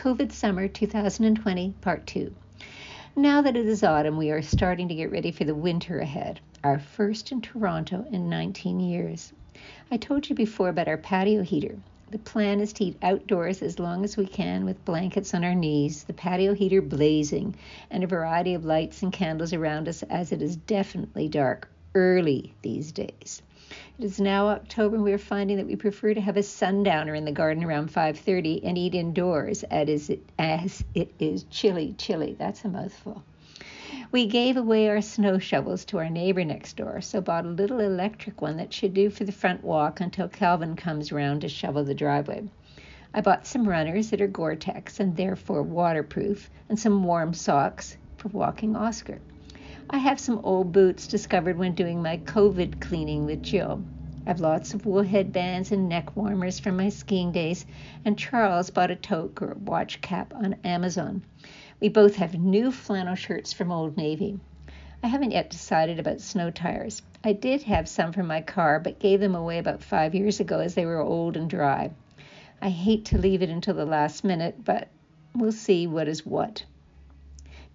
COVID Summer 2020, Part 2. Now that it is autumn, we are starting to get ready for the winter ahead, our first in Toronto in 19 years. I told you before about our patio heater. The plan is to eat outdoors as long as we can with blankets on our knees, the patio heater blazing, and a variety of lights and candles around us as it is definitely dark early these days. It is now October and we are finding that we prefer to have a sundowner in the garden around 5:30 and eat indoors as it, as it is chilly, chilly. That's a mouthful. We gave away our snow shovels to our neighbor next door, so bought a little electric one that should do for the front walk until Calvin comes round to shovel the driveway. I bought some runners that are Gore-Tex and therefore waterproof and some warm socks for walking Oscar. I have some old boots discovered when doing my COVID cleaning with Jill. I have lots of wool headbands and neck warmers from my skiing days, and Charles bought a toque or watch cap on Amazon. We both have new flannel shirts from Old Navy. I haven't yet decided about snow tires. I did have some for my car, but gave them away about five years ago as they were old and dry. I hate to leave it until the last minute, but we'll see what is what.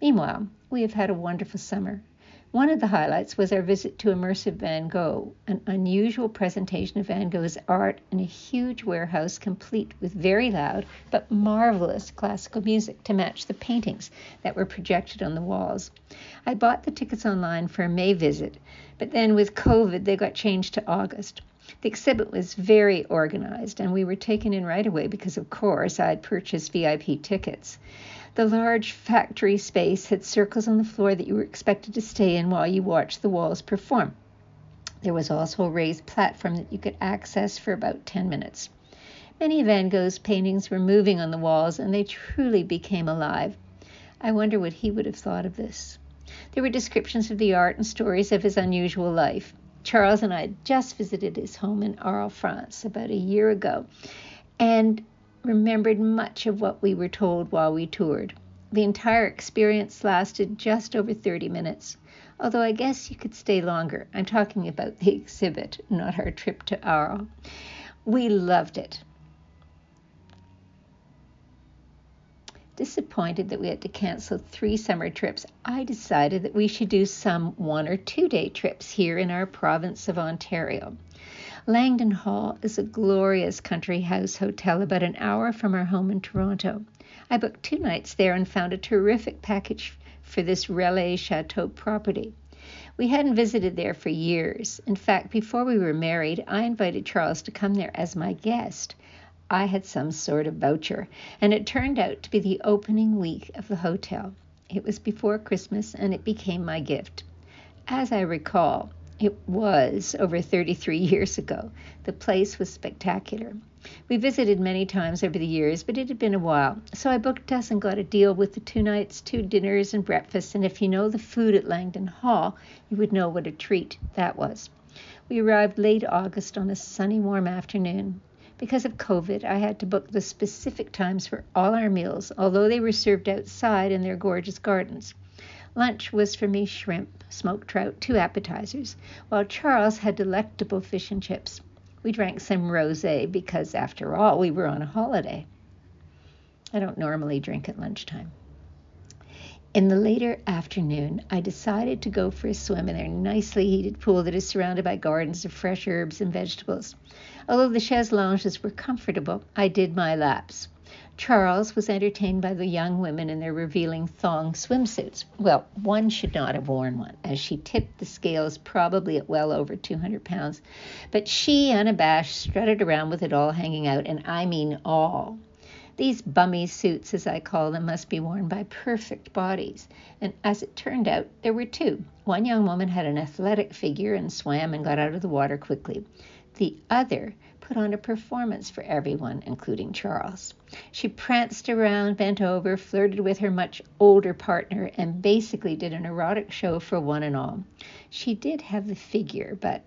Meanwhile, we have had a wonderful summer. One of the highlights was our visit to Immersive Van Gogh, an unusual presentation of Van Gogh's art in a huge warehouse complete with very loud but marvelous classical music to match the paintings that were projected on the walls. I bought the tickets online for a May visit, but then with COVID they got changed to August. The exhibit was very organized, and we were taken in right away because, of course, I had purchased VIP tickets. The large factory space had circles on the floor that you were expected to stay in while you watched the walls perform. There was also a raised platform that you could access for about 10 minutes. Many Van Gogh's paintings were moving on the walls, and they truly became alive. I wonder what he would have thought of this. There were descriptions of the art and stories of his unusual life. Charles and I had just visited his home in Arles, France, about a year ago, and remembered much of what we were told while we toured. The entire experience lasted just over 30 minutes, although I guess you could stay longer. I'm talking about the exhibit, not our trip to Arles. We loved it. Disappointed that we had to cancel three summer trips, I decided that we should do some one or two day trips here in our province of Ontario. Langdon Hall is a glorious country house hotel about an hour from our home in Toronto. I booked two nights there and found a terrific package for this Relais Chateau property. We hadn't visited there for years. In fact, before we were married, I invited Charles to come there as my guest. I had some sort of voucher, and it turned out to be the opening week of the hotel. It was before Christmas, and it became my gift. As I recall, it was over 33 years ago. The place was spectacular. We visited many times over the years, but it had been a while, so I booked us and got a deal with the two nights, two dinners, and breakfast. And if you know the food at Langdon Hall, you would know what a treat that was. We arrived late August on a sunny, warm afternoon. Because of COVID, I had to book the specific times for all our meals, although they were served outside in their gorgeous gardens. Lunch was for me shrimp, smoked trout, two appetizers, while Charles had delectable fish and chips. We drank some rosé because, after all, we were on a holiday. I don't normally drink at lunchtime. In the later afternoon, I decided to go for a swim in their nicely heated pool that is surrounded by gardens of fresh herbs and vegetables. Although the chaise lounges were comfortable, I did my laps. Charles was entertained by the young women in their revealing thong swimsuits. Well, one should not have worn one, as she tipped the scales probably at well over 200 pounds. But she, unabashed, strutted around with it all hanging out, and I mean all. These bummy suits, as I call them, must be worn by perfect bodies. And as it turned out, there were two. One young woman had an athletic figure and swam and got out of the water quickly. The other put on a performance for everyone, including Charles. She pranced around, bent over, flirted with her much older partner, and basically did an erotic show for one and all. She did have the figure, but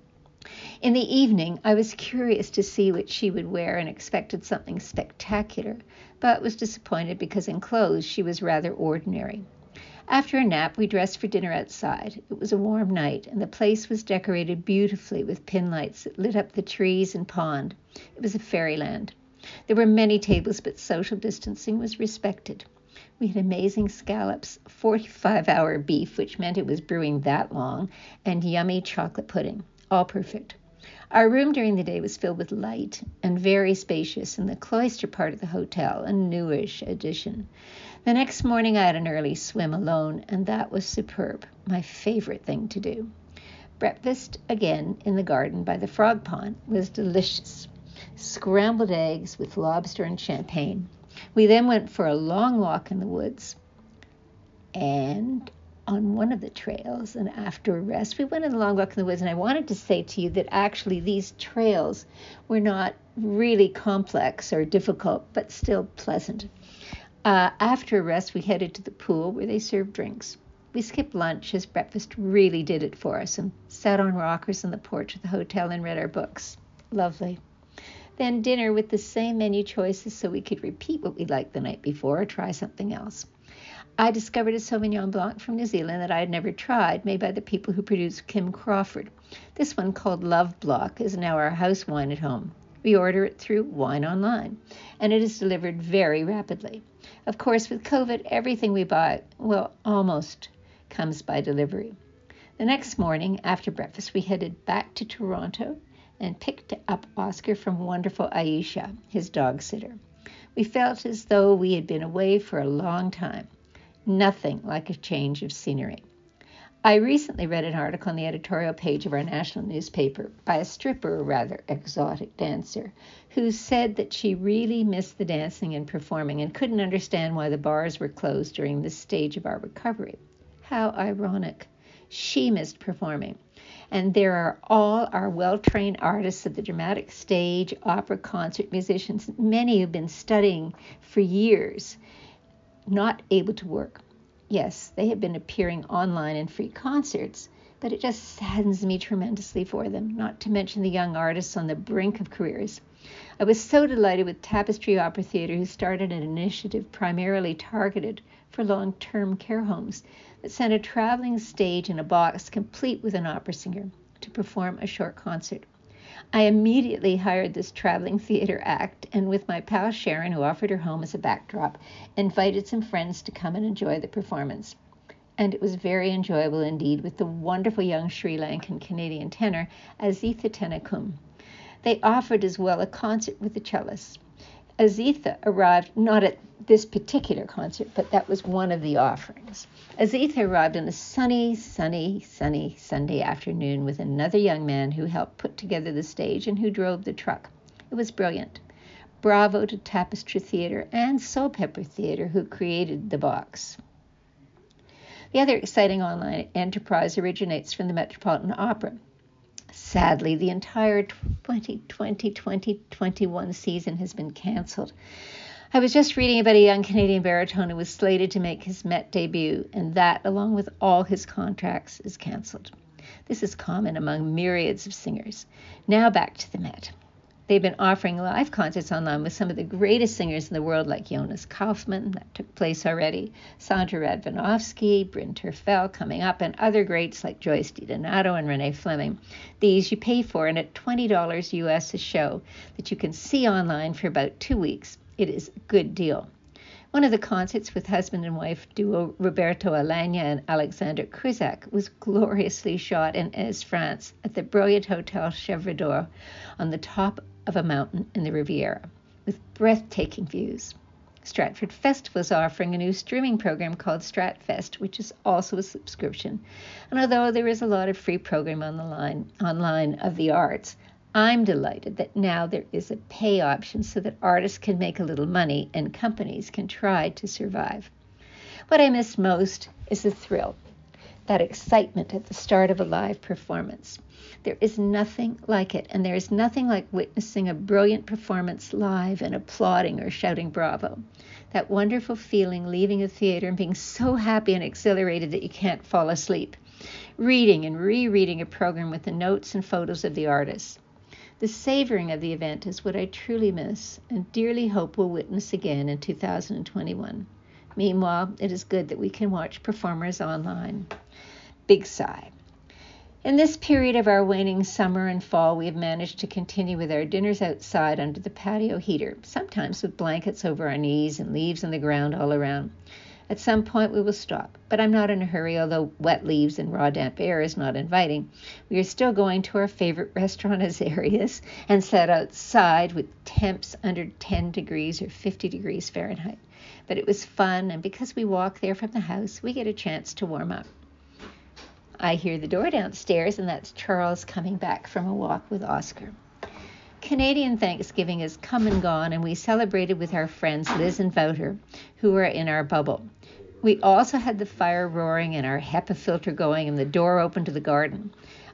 in the evening, I was curious to see what she would wear and expected something spectacular, but was disappointed because in clothes she was rather ordinary. After a nap, we dressed for dinner outside. It was a warm night, and the place was decorated beautifully with pin lights that lit up the trees and pond. It was a fairyland. There were many tables, but social distancing was respected. We had amazing scallops, 45 hour beef, which meant it was brewing that long, and yummy chocolate pudding. All perfect. Our room during the day was filled with light and very spacious in the cloister part of the hotel, a newish addition. The next morning I had an early swim alone, and that was superb, my favorite thing to do. Breakfast, again in the garden by the frog pond, was delicious. Scrambled eggs with lobster and champagne. We then went for a long walk in the woods. And on one of the trails, and after a rest, we went on a long walk in the woods. And I wanted to say to you that actually these trails were not really complex or difficult, but still pleasant. Uh, after a rest, we headed to the pool where they served drinks. We skipped lunch as breakfast really did it for us and sat on rockers on the porch of the hotel and read our books. Lovely. Then dinner with the same menu choices so we could repeat what we liked the night before or try something else. I discovered a Sauvignon Blanc from New Zealand that I had never tried, made by the people who produce Kim Crawford. This one, called Love Block, is now our house wine at home. We order it through Wine Online, and it is delivered very rapidly. Of course, with COVID, everything we buy, well, almost comes by delivery. The next morning, after breakfast, we headed back to Toronto and picked up Oscar from wonderful Aisha, his dog sitter. We felt as though we had been away for a long time. Nothing like a change of scenery. I recently read an article on the editorial page of our national newspaper by a stripper, or rather exotic dancer, who said that she really missed the dancing and performing and couldn't understand why the bars were closed during this stage of our recovery. How ironic. She missed performing. And there are all our well trained artists of the dramatic stage, opera, concert musicians, many who've been studying for years, not able to work. Yes, they have been appearing online in free concerts, but it just saddens me tremendously for them, not to mention the young artists on the brink of careers. I was so delighted with Tapestry Opera Theatre, who started an initiative primarily targeted for long term care homes that sent a traveling stage in a box complete with an opera singer to perform a short concert. I immediately hired this traveling theater act and, with my pal Sharon, who offered her home as a backdrop, invited some friends to come and enjoy the performance. And it was very enjoyable indeed with the wonderful young Sri Lankan Canadian tenor Asitha Tennekoon. They offered as well a concert with the cellists. Asitha arrived not at this particular concert, but that was one of the offerings. Asitha arrived on a sunny, sunny, sunny Sunday afternoon with another young man who helped put together the stage and who drove the truck. It was brilliant. Bravo to Tapestry Theatre and Soulpepper Theatre, who created the box. The other exciting online enterprise originates from the Metropolitan Opera. Sadly, the entire 2020 2021 season has been canceled. I was just reading about a young Canadian baritone who was slated to make his Met debut, and that, along with all his contracts, is canceled. This is common among myriads of singers. Now back to the Met. They've been offering live concerts online with some of the greatest singers in the world, like Jonas Kaufmann, that took place already, Sondra Radvanovsky, Bryn Terfel coming up, and other greats like Joyce DiDonato and Renee Fleming. These you pay for, and at $20 US a show that you can see online for about two weeks. It is a good deal. One of the concerts with husband and wife duo Roberto Alagna and Aleksandra Kurzak was gloriously shot in Èze, France, at the brilliant Hotel Chèvre d'Or on the top of a mountain in the Riviera with breathtaking views. Stratford Festival is offering a new streaming program called Stratfest, which is also a subscription. And although there is a lot of free program on the line online of the arts, I'm delighted that now there is a pay option so that artists can make a little money and companies can try to survive. What I miss most is the thrill, that excitement at the start of a live performance. There is nothing like it, and there is nothing like witnessing a brilliant performance live and applauding or shouting bravo. That wonderful feeling leaving a theater and being so happy and exhilarated that you can't fall asleep. Reading and rereading a program with the notes and photos of the artists. The savoring of the event is what I truly miss and dearly hope will witness again in 2021. Meanwhile, it is good that we can watch performers online. Big sigh. In this period of our waning summer and fall, we have managed to continue with our dinners outside under the patio heater, sometimes with blankets over our knees and leaves on the ground all around. At some point, we will stop, but I'm not in a hurry, although wet leaves and raw damp air is not inviting. We are still going to our favorite restaurant Azaria's and sat outside with temps under 10 degrees or 50 degrees Fahrenheit. But it was fun, and because we walk there from the house, we get a chance to warm up. I hear the door downstairs, and that's Charles coming back from a walk with Oscar. Canadian Thanksgiving has come and gone, and we celebrated with our friends Liz and Wouter, who are in our bubble. We also had the fire roaring and our HEPA filter going and the door open to the garden.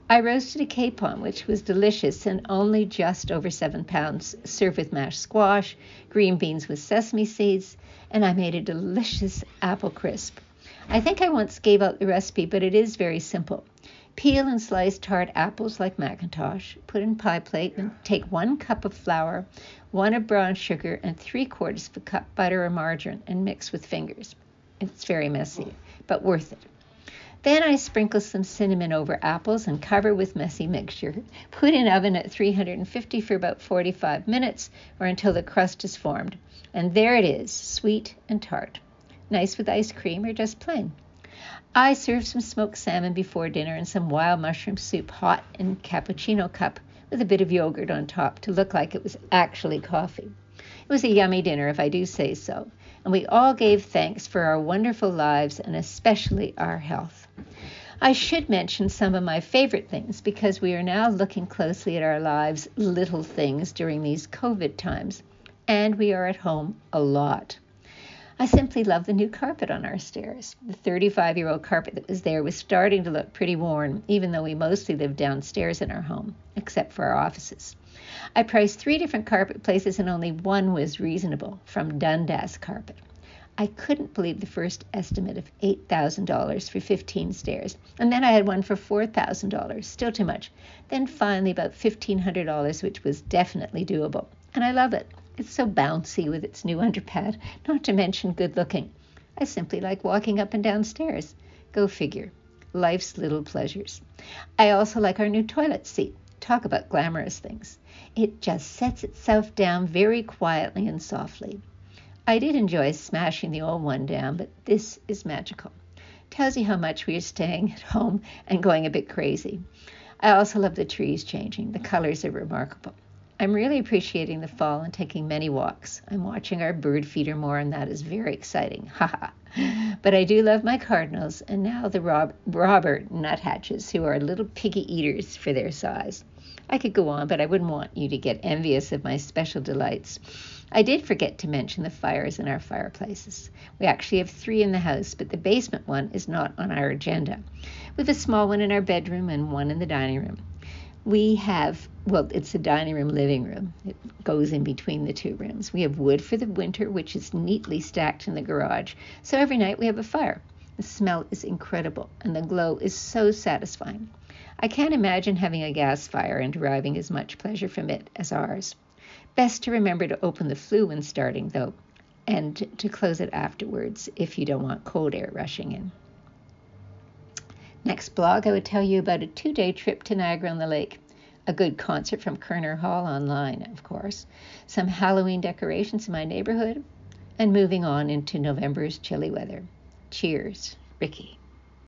I roasted a capon, which was delicious and only just over seven pounds, served with mashed squash, green beans with sesame seeds, and I made a delicious apple crisp. I think I once gave out the recipe, but it is very simple. Peel and slice tart apples like McIntosh, put in pie plate, and take one cup of flour, one of brown sugar, and three quarters of a cup butter or margarine, and mix with fingers. It's very messy, but worth it. Then I sprinkle some cinnamon over apples and cover with messy mixture. Put in oven at 350 for about 45 minutes or until the crust is formed. And there it is, sweet and tart. Nice with ice cream or just plain. I served some smoked salmon before dinner and some wild mushroom soup hot in cappuccino cup with a bit of yogurt on top to look like it was actually coffee. It was a yummy dinner, if I do say so and we all gave thanks for our wonderful lives and especially our health. I should mention some of my favorite things because we are now looking closely at our lives' little things during these COVID times, and we are at home a lot. I simply love the new carpet on our stairs. The 35 year old carpet that was there was starting to look pretty worn, even though we mostly live downstairs in our home, except for our offices. I priced three different carpet places and only one was reasonable from Dundas Carpet. I couldn't believe the first estimate of $8,000 for 15 stairs. And then I had one for $4,000, still too much. Then finally about $1,500, which was definitely doable. And I love it. It's so bouncy with its new underpad, not to mention good looking. I simply like walking up and down stairs. Go figure. Life's little pleasures. I also like our new toilet seat. Talk about glamorous things. It just sets itself down very quietly and softly. I did enjoy smashing the old one down, but this is magical. Tells you how much we are staying at home and going a bit crazy. I also love the trees changing. The colors are remarkable. I'm really appreciating the fall and taking many walks. I'm watching our bird feeder more, and that is very exciting. Haha. but I do love my cardinals and now the rob- robber nuthatches, who are little piggy eaters for their size. I could go on, but I wouldn't want you to get envious of my special delights. I did forget to mention the fires in our fireplaces. We actually have three in the house, but the basement one is not on our agenda. We have a small one in our bedroom and one in the dining room. We have, well, it's a dining room, living room. It goes in between the two rooms. We have wood for the winter, which is neatly stacked in the garage. So every night we have a fire. The smell is incredible, and the glow is so satisfying. I can't imagine having a gas fire and deriving as much pleasure from it as ours. Best to remember to open the flue when starting, though, and to close it afterwards if you don't want cold air rushing in. Next blog, I would tell you about a two day trip to Niagara on the Lake, a good concert from Koerner Hall online, of course, some Halloween decorations in my neighborhood, and moving on into November's chilly weather. Cheers, Ricky.